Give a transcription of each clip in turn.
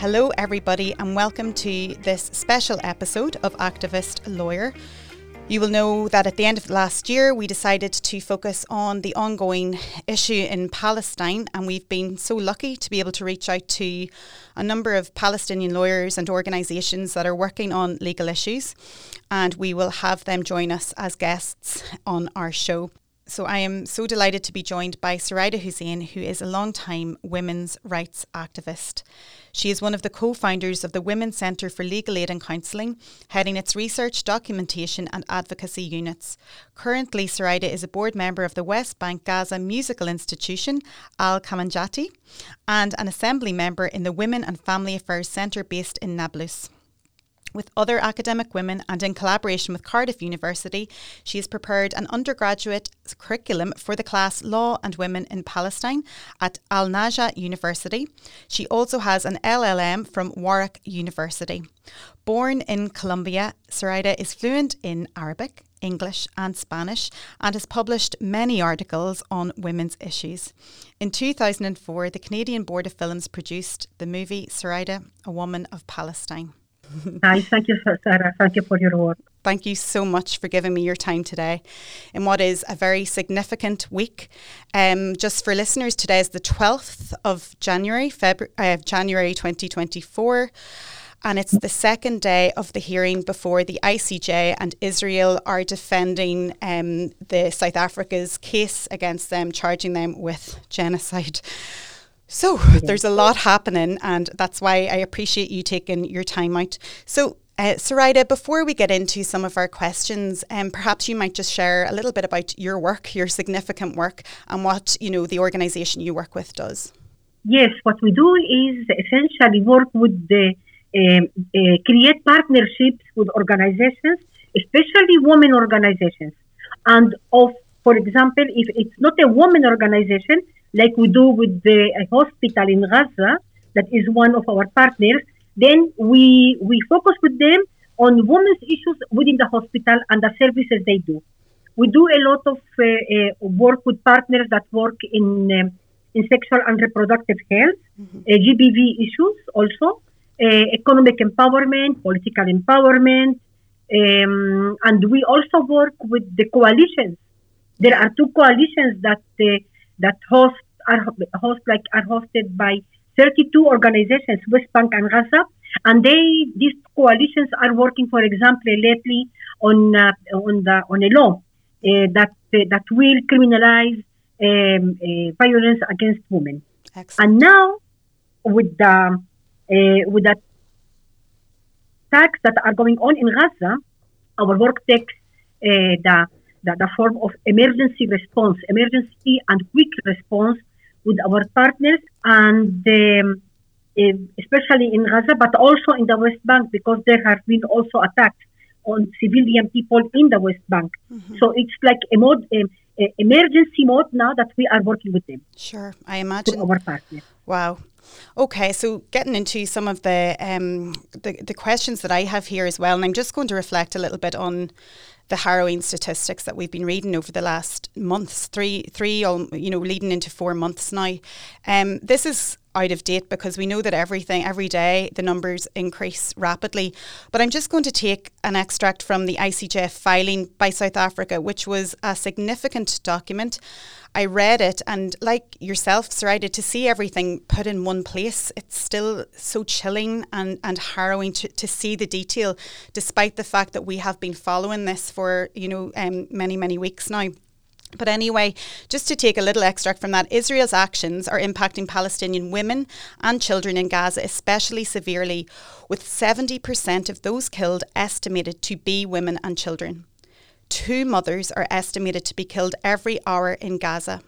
Hello, everybody, and welcome to this special episode of Activist Lawyer. You will know that at the end of last year, we decided to focus on the ongoing issue in Palestine, and we've been so lucky to be able to reach out to a number of Palestinian lawyers and organisations that are working on legal issues, and we will have them join us as guests on our show. So I am so delighted to be joined by Soraida Hussein, who is a long-time women's rights activist. She is one of the co founders of the Women's Centre for Legal Aid and Counselling, heading its research, documentation, and advocacy units. Currently, Soraida is a board member of the West Bank Gaza Musical Institution, Al Kamandjati, and an assembly member in the Women and Family Affairs Centre based in Nablus. With other academic women and in collaboration with Cardiff University, she has prepared an undergraduate curriculum for the class Law and Women in Palestine at Al Najah University. She also has an LLM from Warwick University. Born in Colombia, Soraida is fluent in Arabic, English, and Spanish and has published many articles on women's issues. In 2004, the Canadian Board of Films produced the movie Soraida, A Woman of Palestine. Hi, thank you, Sarah. Thank you for your work. Thank you so much for giving me your time today in what is a very significant week. Um, just for listeners, today is the 12th of January, February, uh, January 2024 and it's the second day of the hearing before the ICJ and Israel are defending um, the South Africa's case against them, charging them with genocide. So there's a lot happening, and that's why I appreciate you taking your time out. So, uh, before we get into some of our questions, um, perhaps you might just share a little bit about your work, your significant work, and what you know the organisation you work with does. Yes, what we do is essentially work with the um, uh, create partnerships with organizations, especially women organizations, and of for example, if it's not a woman organization, like we do with the hospital in Gaza, that is one of our partners, then we we focus with them on women's issues within the hospital and the services they do. We do a lot of uh, uh, work with partners that work in um, in sexual and reproductive health, mm-hmm. uh, GBV issues also, uh, economic empowerment, political empowerment, um, and we also work with the coalitions. There are two coalitions that uh, that host are host like are hosted by 32 organizations, West Bank and Gaza, and they these coalitions are working, for example, lately on uh, on the on a law uh, that uh, that will criminalize um, uh, violence against women. Excellent. And now, with the uh, with the attacks that are going on in Gaza, our work takes uh, the the, the form of emergency response, emergency and quick response with our partners and um, especially in Gaza, but also in the West Bank because there have been also attacks on civilian people in the West Bank. Mm-hmm. So it's like a mode, um, emergency mode now that we are working with them. Sure, I imagine. Our partners. Wow. Okay, so getting into some of the, um, the the questions that I have here as well, and I'm just going to reflect a little bit on the harrowing statistics that we've been reading over the last months, three, three, you know, leading into four months now. Um, this is out of date because we know that everything, every day, the numbers increase rapidly. But I'm just going to take an extract from the ICJ filing by South Africa, which was a significant document. I read it, and like yourself, Soraida, to see everything put in one place, it's still so chilling and, and harrowing to, to see the detail, despite the fact that we have been following this for, you know, um, many, many weeks now. But anyway, just to take a little extract from that, Israel's actions are impacting Palestinian women and children in Gaza especially severely, with 70% of those killed estimated to be women and children. Two mothers are estimated to be killed every hour in Gaza.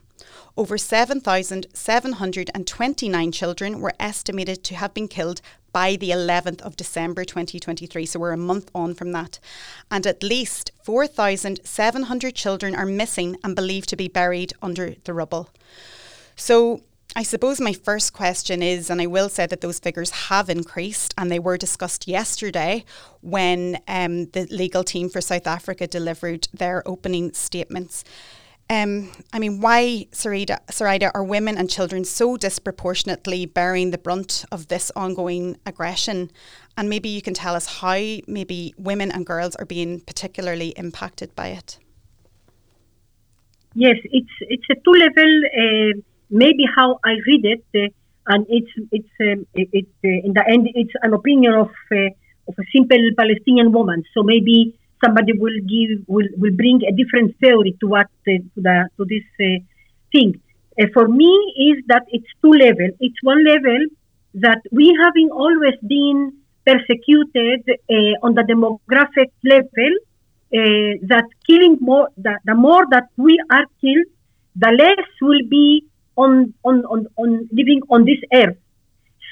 Over 7,729 children were estimated to have been killed by the 11th of December 2023. So we're a month on from that. And at least 4,700 children are missing and believed to be buried under the rubble. So I suppose my first question is, and I will say that those figures have increased and they were discussed yesterday when um, the legal team for South Africa delivered their opening statements. Um, I mean, why, Soraida, are women and children so disproportionately bearing the brunt of this ongoing aggression? And maybe you can tell us how maybe women and girls are being particularly impacted by it. Yes, it's it's a two level. Uh, maybe how I read it, uh, and it's it's um, it, it uh, in the end it's an opinion of uh, of a simple Palestinian woman. So maybe somebody will give will, will bring a different theory to what uh, to the to this uh, thing. for me, is that it's two level. It's one level that we having always been persecuted on the demographic level uh, that killing more, the, the more that we are killed, the less will be on, on, on, on living on this earth.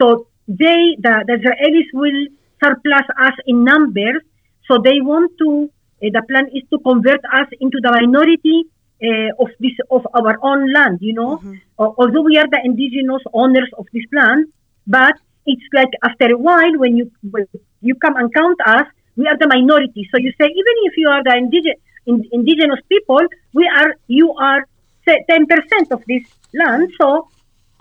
So they, the, the Israelis will surplus us in numbers. So they want to, uh, the plan is to convert us into the minority uh, of this, of our own land, you know. Mm-hmm. although we are the indigenous owners of this land, but it's like after a while when you, when you come and count us, we are the minority. So you say even if you are the indigenous indigenous people, we are you are ten percent of this land. So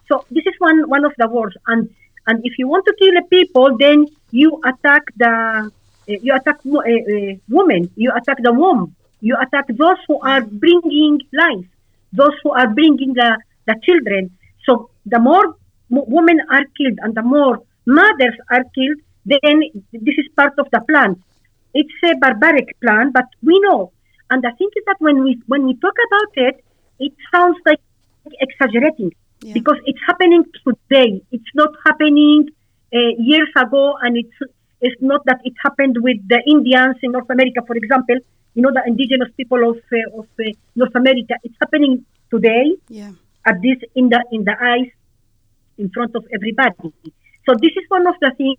so this is one one of the wars. And and if you want to kill a people, then you attack the you attack uh, uh, women, you attack the womb, you attack those who are bringing life, those who are bringing the, the children. So the more women are killed and the more mothers are killed, then this is part of the plan. It's a barbaric plan, but we know. And the thing is that when we when we talk about it, it sounds like exaggerating yeah. because it's happening today. It's not happening uh, years ago, and it's it's not that it happened with the Indians in North America, for example. You know, the indigenous people of uh, of uh, North America. It's happening today. Yeah. At this in the in the eyes, in front of everybody. So this is one of the things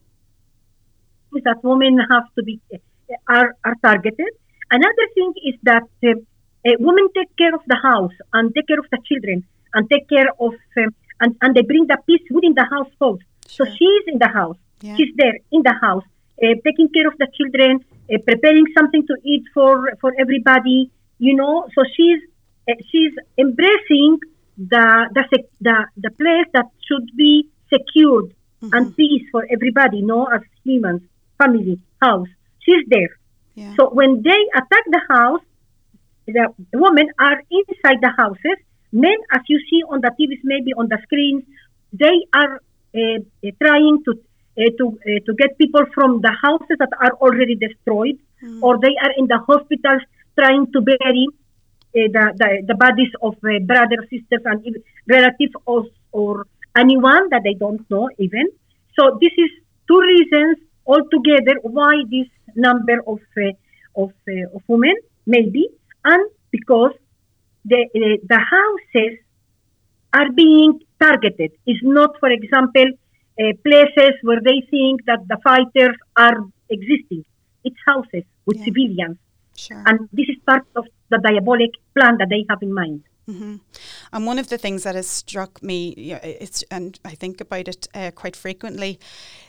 that women have to be are, are targeted. Another thing is that uh, women take care of the house and take care of the children and take care of um, and, and they bring the peace within the household. Sure. So she's in the house. Yeah. She's there in the house, uh, taking care of the children, uh, preparing something to eat for for everybody. You know, so she's uh, she's embracing the the the the place that should be secured mm-hmm. and peace for everybody. You know, as humans, family, house she's there. Yeah. So when they attack the house, the women are inside the houses. Men, as you see on the TVs, maybe on the screens, they are trying to uh, to uh, to get people from the houses that are already destroyed, mm. or they are in the hospitals trying to bury uh, the, the, the bodies of uh, brothers, sisters, and relatives, or, or anyone that they don't know even. So this is two reasons altogether why this number of uh, of, uh, of women maybe and because the uh, the houses are being targeted is not for example uh, places where they think that the fighters are existing it's houses with yeah. civilians sure. and this is part of the diabolic plan that they have in mind Mm-hmm. And one of the things that has struck me, you know, it's and I think about it uh, quite frequently,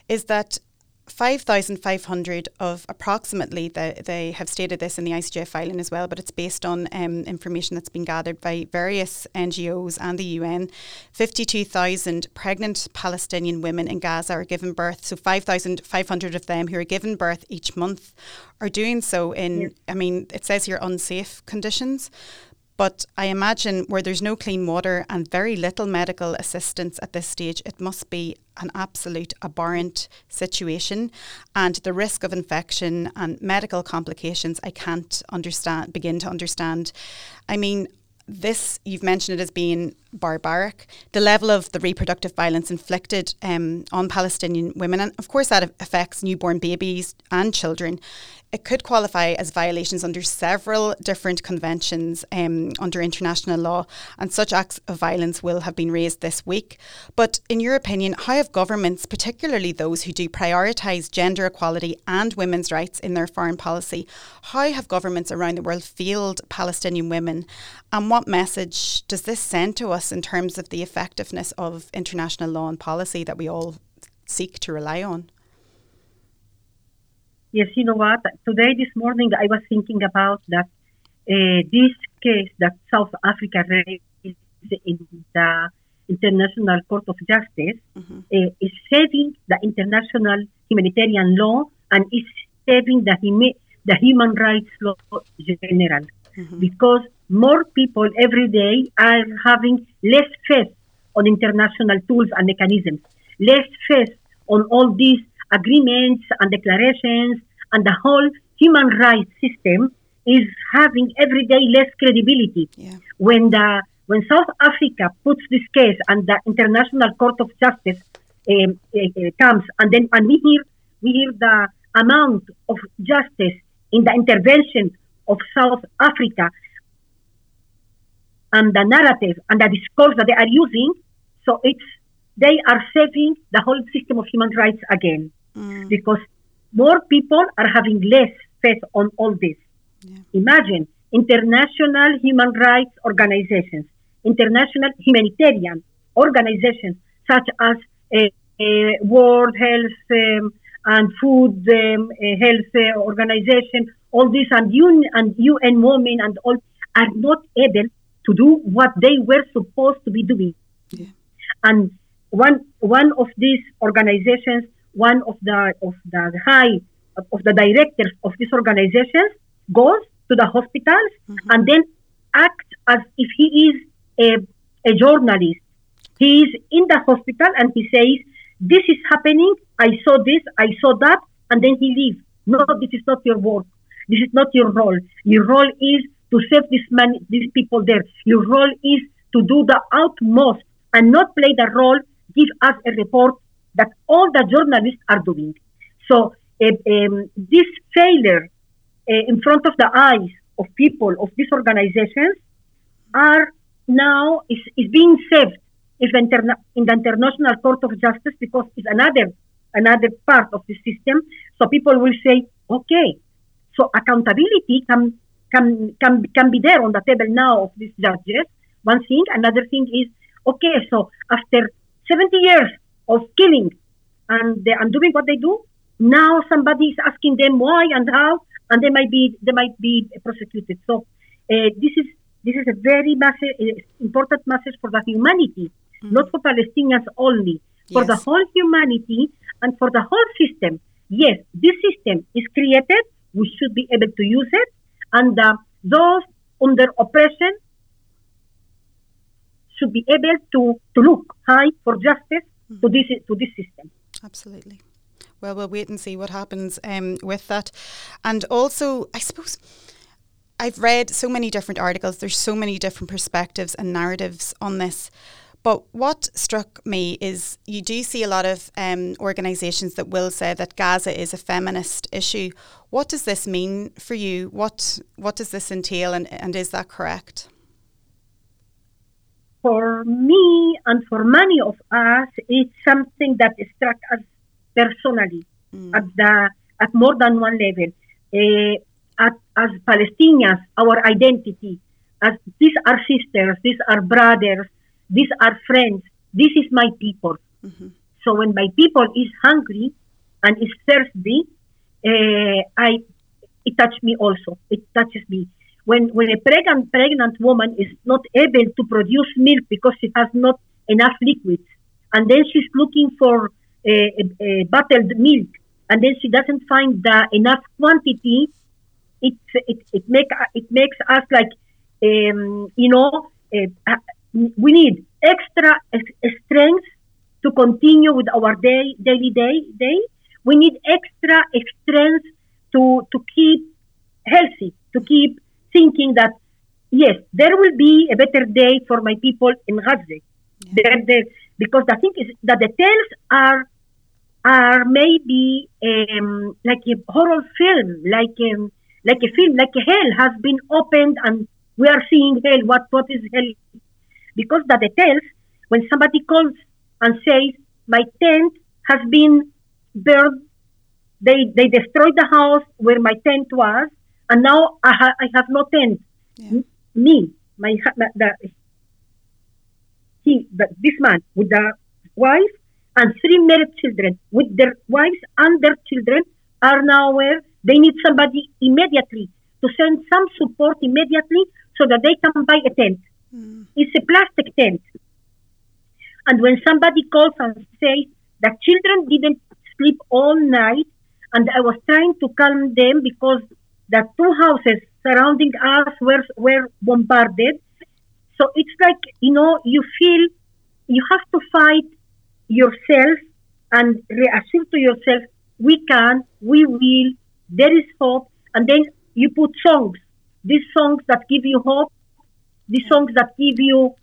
is that 5,500 of approximately, the, they have stated this in the ICJ filing as well, but it's based on um, information that's been gathered by various NGOs and the UN. 52,000 pregnant Palestinian women in Gaza are given birth. So 5,500 of them who are given birth each month are doing so in, yeah. I mean, it says here unsafe conditions. But I imagine where there's no clean water and very little medical assistance at this stage, it must be an absolute abhorrent situation. And the risk of infection and medical complications, I can't understand, begin to understand. I mean, this you've mentioned it as being barbaric. The level of the reproductive violence inflicted um, on Palestinian women, and of course that affects newborn babies and children, it could qualify as violations under several different conventions um, under international law, and such acts of violence will have been raised this week. But in your opinion, how have governments, particularly those who do prioritise gender equality and women's rights in their foreign policy, how have governments around the world failed Palestinian women, and what message does this send to us in terms of the effectiveness of international law and policy that we all seek to rely on? Yes, you know what? Today, this morning, I was thinking about that uh, this case that South Africa raised in the International Court of Justice mm-hmm. uh, is saving the international humanitarian law and is saving the, hum- the human rights law general. Mm-hmm. Because more people every day are having less faith on international tools and mechanisms, less faith on all these agreements and declarations and the whole human rights system is having every day less credibility. Yeah. When the when South Africa puts this case and the International Court of Justice um, uh, comes, and then and we hear we hear the amount of justice in the intervention of South Africa and the narrative and the discourse that they are using, so it's they are saving the whole system of human rights again mm. because more people are having less faith on all this. Yeah. Imagine international human rights organizations, international humanitarian organizations such as uh, uh, World Health um, and Food um, uh, Health uh, Organization, all this and UN and UN Women and all are not able to do what they were supposed to be doing. Yeah. And one one of these organizations, one of the of the high of the directors of these organizations goes to the hospitals mm-hmm. and then acts as if he is a, a journalist. He is in the hospital and he says, "This is happening. I saw this. I saw that," and then he leaves. No, this is not your work. This is not your role. Your role is to save this man, these people there. Your role is to do the utmost and not play the role. Give us a report that all the journalists are doing. So um, this failure uh, in front of the eyes of people of these organizations are now is, is being saved if interna- in the International Court of Justice because it's another another part of the system. So people will say, okay, so accountability can can can can be there on the table now of these judges. One thing, another thing is, okay, so after 70 years of killing and they, and doing what they do, now somebody is asking them why and how, and they might be they might be prosecuted. So uh, this is this is a very massive, uh, important message for the humanity, mm-hmm. not for Palestinians only, for yes. the whole humanity and for the whole system. Yes, this system is created. We should be able to use it, and uh, those under oppression should be able to, to look high for justice. To this to this system. Absolutely. Well, we'll wait and see what happens um, with that. And also, I suppose I've read so many different articles, there's so many different perspectives and narratives on this. But what struck me is you do see a lot of um, organisations that will say that Gaza is a feminist issue. What does this mean for you? What what does this entail, and, and is that correct? For me and for many of us, it's something that struck us personally mm. at the at more than one level. Uh, at, as Palestinians, our identity, as these are sisters, these are brothers, these are friends. This is my people. Mm-hmm. So when my people is hungry and is thirsty, uh, I it touches me also. It touches me. When when a pregnant pregnant woman is not able to produce milk because she has not enough liquids, and then she's looking for uh, bottled milk, and then she doesn't find the enough quantity, it it it make it makes us like um, you know uh, we need extra strength to continue with our day daily day day. We need extra strength to to keep healthy, to keep thinking that yes, there will be a better day for my people in Gaza. Yeah. There, there, because the thing is that the tales are are maybe um, like a horror film, like um, like a film, like a hell has been opened and we are seeing hell. What what is hell? Because the tales, when somebody calls and says, "My tent has been burned," they they destroyed the house where my tent was, and now I, ha- I have no tent. Yeah. Me, my the, he, the, this man with the wife and three married children with their wives and their children are now where they need somebody immediately to send some support immediately so that they can buy a tent. Mm. It's a plastic tent. And when somebody calls and says that children didn't sleep all night, and I was trying to calm them because the two houses surrounding us were, were bombarded. So it's like, you know, you feel you have to fight yourself and reassure to yourself, we can, we will, there is hope. And then you put songs, these songs that give you hope, these songs that give you,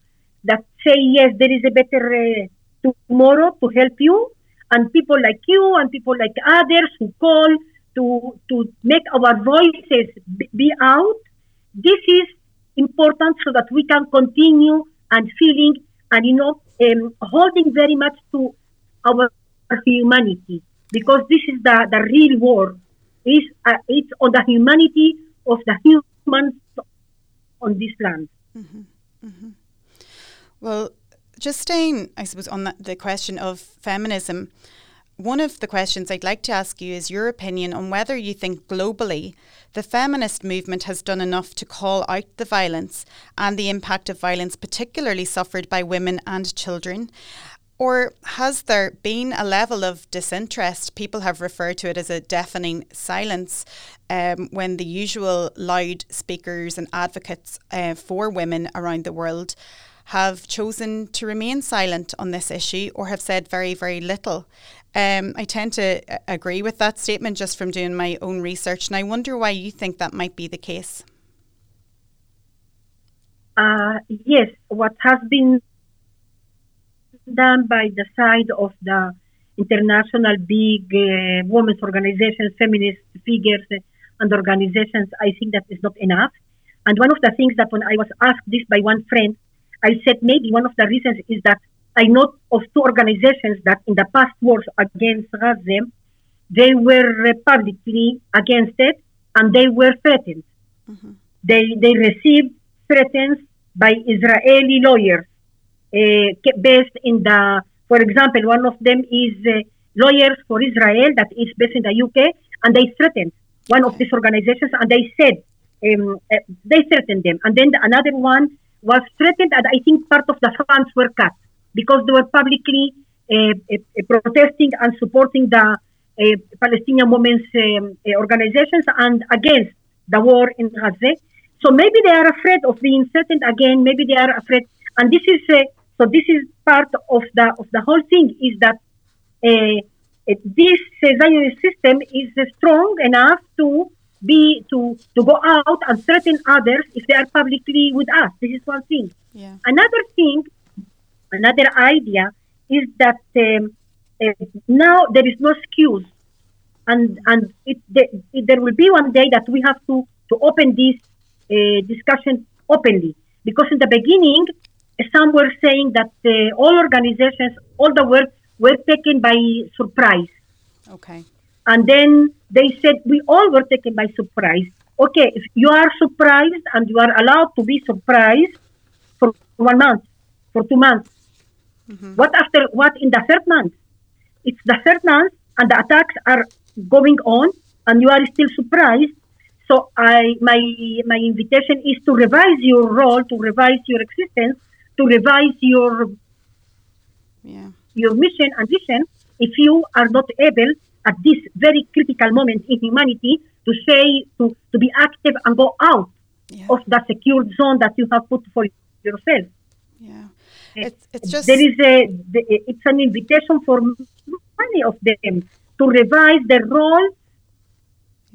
that say, yes, there is a better uh, tomorrow to help you. And people like you and people like others who call to, to make our voices be out. This is important so that we can continue and feeling and, you know, um, holding very much to our humanity because this is the, the real war. It's, uh, it's on the humanity of the humans on this land. Mm-hmm. Mm-hmm. Well, just staying, I suppose, on the question of feminism, one of the questions I'd like to ask you is your opinion on whether you think globally the feminist movement has done enough to call out the violence and the impact of violence, particularly suffered by women and children. Or has there been a level of disinterest? People have referred to it as a deafening silence um, when the usual loud speakers and advocates uh, for women around the world have chosen to remain silent on this issue or have said very, very little. Um, I tend to uh, agree with that statement just from doing my own research, and I wonder why you think that might be the case. Uh, yes, what has been done by the side of the international big uh, women's organizations, feminist figures, uh, and organizations, I think that is not enough. And one of the things that when I was asked this by one friend, I said maybe one of the reasons is that I know of two organizations that in the past wars against Gaza, they were publicly against it and they were threatened. Mm-hmm. They, they received threats by Israeli lawyers uh, based in the, for example, one of them is uh, Lawyers for Israel that is based in the UK and they threatened one of these organizations and they said, um, uh, they threatened them. And then the, another one was threatened, and I think part of the funds were cut because they were publicly uh, uh, protesting and supporting the uh, Palestinian women's um, organizations and against the war in Gaza. So maybe they are afraid of being threatened again. Maybe they are afraid, and this is so. This is part of the of the whole thing is that this Zionist system is strong enough to be to to go out and threaten others if they are publicly with us. This is one thing. Yeah. Another thing, another idea is that um, uh, now there is no excuse, and and it, it, there will be one day that we have to to open this uh, discussion openly because in the beginning some were saying that uh, all organizations, all the work were taken by surprise. Okay. And then they said we all were taken by surprise. Okay, if you are surprised and you are allowed to be surprised for one month, for two months, mm-hmm. what after what in the third month? It's the third month and the attacks are going on and you are still surprised. So I my my invitation is to revise your role, to revise your existence, to revise your yeah. your mission and vision if you are not able at this very critical moment in humanity to say to, to be active and go out yeah. of the secure zone that you have put for yourself. Yeah, it's, it's just there is a it's an invitation for many of them to revise their role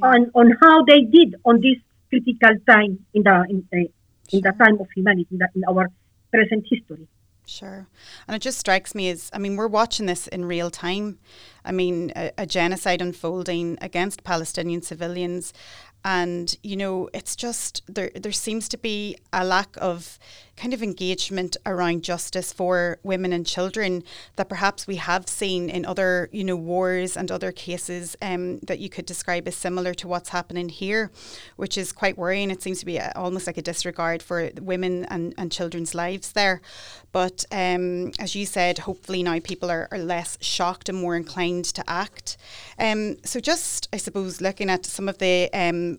on on how they did on this critical time in the in, uh, in the time of humanity in, the, in our present history. Sure. And it just strikes me as I mean, we're watching this in real time. I mean, a, a genocide unfolding against Palestinian civilians. And, you know, it's just there there seems to be a lack of kind of engagement around justice for women and children that perhaps we have seen in other, you know, wars and other cases um, that you could describe as similar to what's happening here, which is quite worrying. It seems to be almost like a disregard for women and, and children's lives there. But um, as you said, hopefully now people are, are less shocked and more inclined to act. Um, so just, I suppose, looking at some of the um,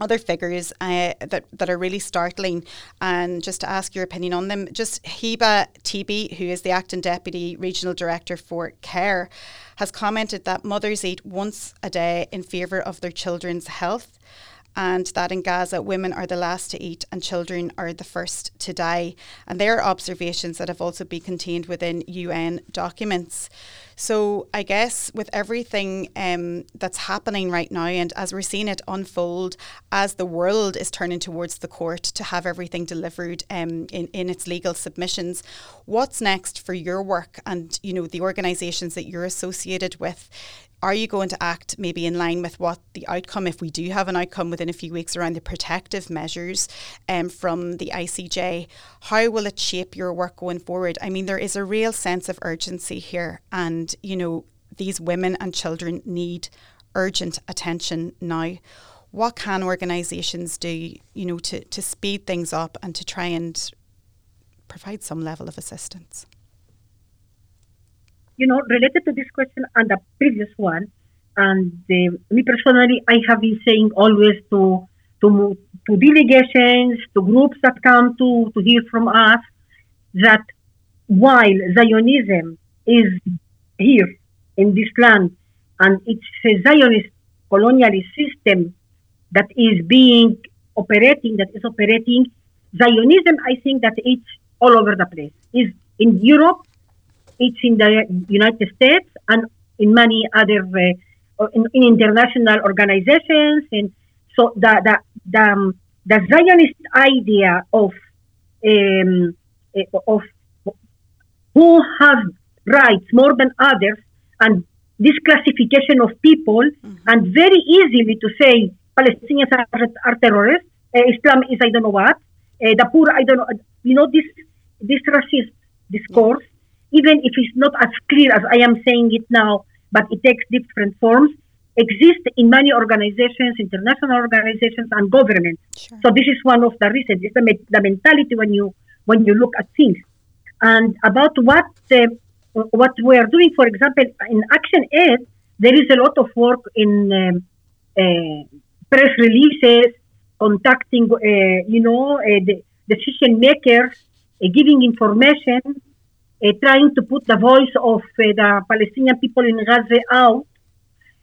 other figures uh, that, that are really startling and just to ask your opinion on them. Just Heba Tibi, who is the acting deputy regional director for CARE, has commented that mothers eat once a day in favour of their children's health and that in Gaza, women are the last to eat and children are the first to die. And there are observations that have also been contained within UN documents. So I guess with everything um, that's happening right now, and as we're seeing it unfold, as the world is turning towards the court to have everything delivered um, in in its legal submissions, what's next for your work and you know the organisations that you're associated with? Are you going to act maybe in line with what the outcome, if we do have an outcome within a few weeks around the protective measures um, from the ICJ? How will it shape your work going forward? I mean, there is a real sense of urgency here, and you know, these women and children need urgent attention now. What can organisations do, you know, to, to speed things up and to try and provide some level of assistance? You know, related to this question and the previous one, and uh, me personally, I have been saying always to to to delegations, to groups that come to to hear from us, that while Zionism is here in this land, and it's a Zionist colonialist system that is being operating, that is operating, Zionism, I think that it's all over the place. Is in Europe, it's in the United States and in many other uh, in, in, international organizations. And so the the the, um, the Zionist idea of um, eh, of who has rights more than others and this classification of people mm-hmm. and very easily to say Palestinians are, are terrorists, uh, Islam is I don't know what, uh, the poor I don't know, you know this this racist discourse even if it's not as clear as I am saying it now, but it takes different forms, exist in many organizations, international organizations, and governments. Sure. So this is one of the reasons. It's the, the mentality when you when you look at things. And about what uh, what we are doing, for example, in Action Aid, there is a lot of work in um, uh, press releases, contacting, uh, you know, uh, the decision makers, uh, giving information, uh, trying to put the voice of uh, the Palestinian people in Gaza out,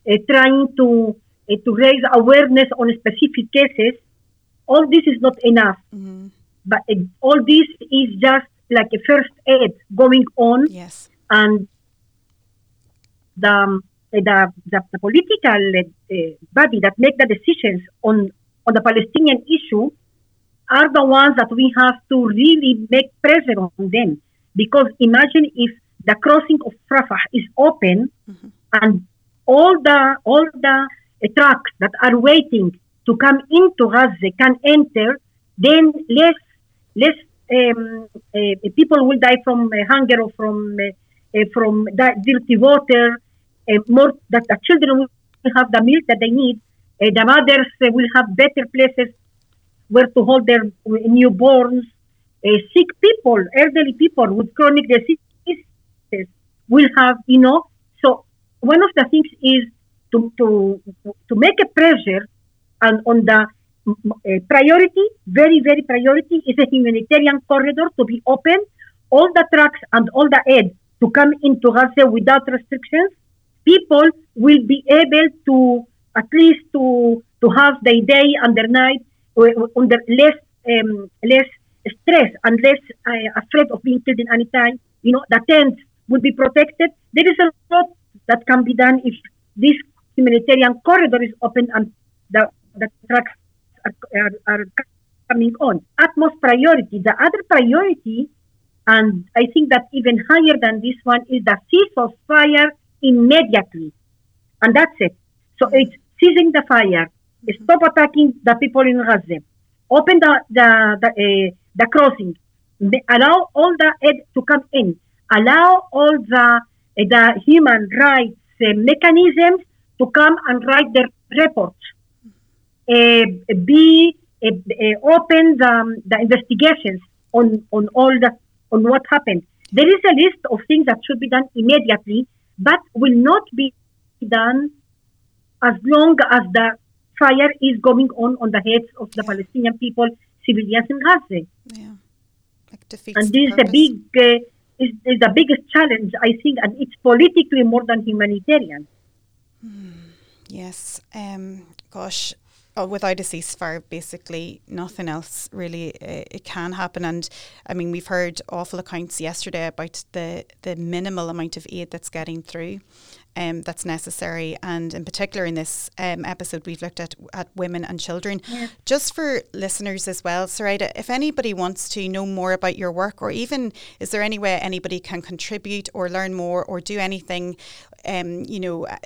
uh, trying to to raise awareness on specific cases. All this is not enough, mm-hmm. but all this is just like a first aid going on. Yes, and the um, the, the, the, political uh, body that make the decisions on, on the Palestinian issue are the ones that we have to really make pressure on them. Because imagine if the crossing of Rafah is open mm-hmm. and all the all the uh, trucks that are waiting to come into Gaza can enter, then less less um, uh, people will die from uh, hunger or from uh, uh, from dirty water. Uh, more that the children will have the milk that they need. the mothers will have better places where to hold their newborns sick people, elderly people with chronic diseases will have, you know. So one of the things is to to to make a pressure and on the priority, very very priority is a humanitarian corridor to be open, all the trucks and all the aid to come into Gaza without restrictions. People will be able to at least to to have their day and their night uh, under less um, less stress and less uh, afraid of being killed in any time, you know, the tents will be protected. There is a lot that can be done if this humanitarian corridor is open and the, the trucks are, are, are coming on. Utmost priority. The other priority, and I think that even higher than this one, is the cease of fire immediately. And that's it. So it's ceasing the fire, stop attacking the people in Gaza, open the, the, the uh, the crossing. allow all the aid to come in. Allow all the the human rights uh, mechanisms to come and write their reports. Uh, be uh, open the, um, the investigations on on all the on what happened. There is a list of things that should be done immediately, but will not be done as long as the fire is going on on the heads of the Palestinian people, civilians in Gaza. Yeah. Like defeats And the this is the big, uh, is, is the biggest challenge, I think, and it's politically more than humanitarian. Yes. Um, gosh, oh, without a ceasefire, basically nothing else really uh, it can happen. And I mean, we've heard awful accounts yesterday about the the minimal amount of aid that's getting through. Um, that's necessary, and in particular in this um, episode, we've looked at at women and children. Just for listeners as well, Soraida, if anybody wants to know more about your work, or even is there any way anybody can contribute or learn more or do anything, um, you know, uh,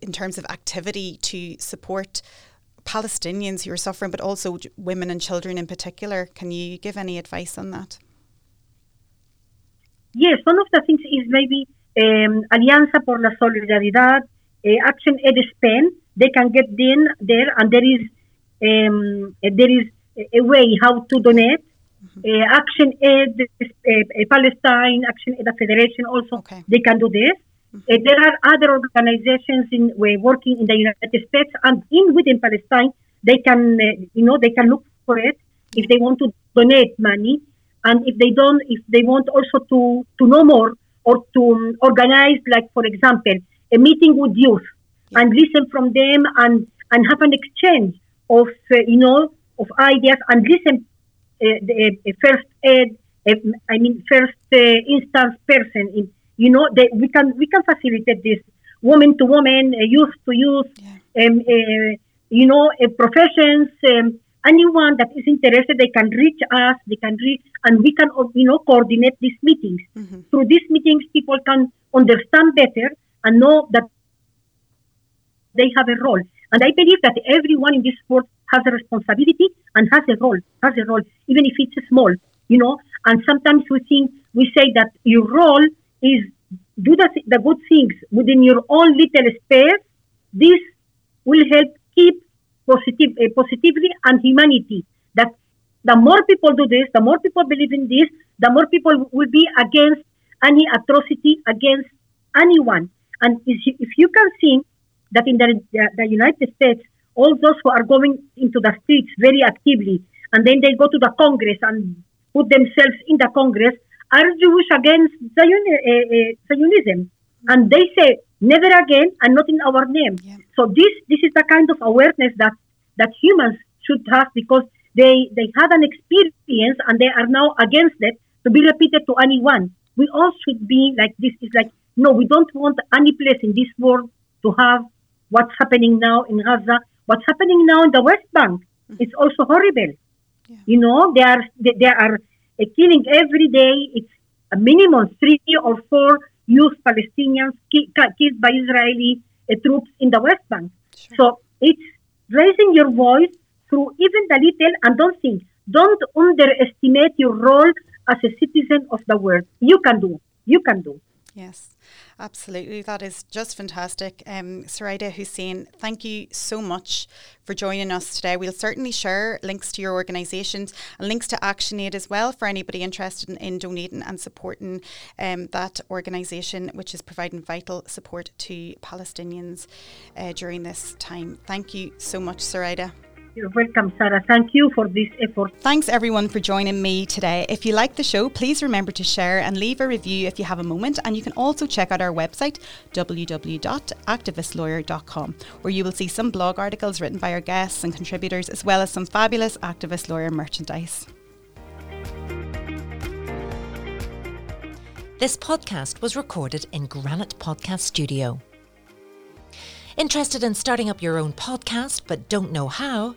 in terms of activity to support Palestinians who are suffering, but also women and children in particular, can you give any advice on that? Yes, one of the things is maybe um, Alianza por la Solidaridad, uh, Action Aid Spain. They can get in there, and there is um, there is a- way how to donate. Uh, Action Aid uh, uh, Palestine, Action Aid Federation also Okay. they can do this. Uh, there are other organizations in working in the United States and in within Palestine. They can uh, you know they can look for it if they want to donate money and if they don't if they want also to to know more or to um, organize like for example a meeting with youth and listen from them and and have an exchange of uh, you know of ideas and listen uh, the uh, first aid uh, i mean first uh, instance person in you know they, we can we can facilitate this woman to woman uh, youth to youth Yeah. um, uh, you know uh, professions um, anyone that is interested they can reach us they can reach and we can you know coordinate these meetings. Mm-hmm. through these meetings people can understand better and know that they have a role. And i believe that everyone in this world has a responsibility and has a role has a role even if it's small you know. And sometimes we think we say that your role is do the, the good things within your own little space this will help keep positive, uh, positively and humanity. That the more people do this, the more people believe in this, the more people will be against any atrocity against anyone. And if you, can see that in the, the, the United States, all those who are going into the streets very actively, and then they go to the Congress and put themselves in the Congress, are Jewish against uh, uh, Zionism. And they say, never again, and not in our name. Yeah. So this this is the kind of awareness that that humans should have because they they had an experience and they are now against it to be repeated to anyone. We all should be like this. Is like no, we don't want any place in this world to have what's happening now in Gaza. What's happening now in the West Bank? It's also horrible. Yeah. You know, they are they, they are uh, killing every day. It's a minimum three or four youth Palestinians ki- ki- killed by Israeli uh, troops in the West Bank. Sure. So it's raising your voice through even the little and don't think, don't underestimate your role as a citizen of the world. You can do. You can do. Yes, absolutely. That is just fantastic. Um, Soraida Hussein, thank you so much for joining us today. We'll certainly share links to your organisations and links to ActionAid as well for anybody interested in, in donating and supporting um, that organisation, which is providing vital support to Palestinians uh, during this time. Thank you so much, Soraida. You're welcome, Sarah. Thank you for this effort. Thanks everyone for joining me today. If you like the show, please remember to share and leave a review if you have a moment. And you can also check out our website, www.activistlawyer.com, where you will see some blog articles written by our guests and contributors, as well as some fabulous Activist Lawyer merchandise. This podcast was recorded in Granite Podcast Studio. Interested in starting up your own podcast but don't know how?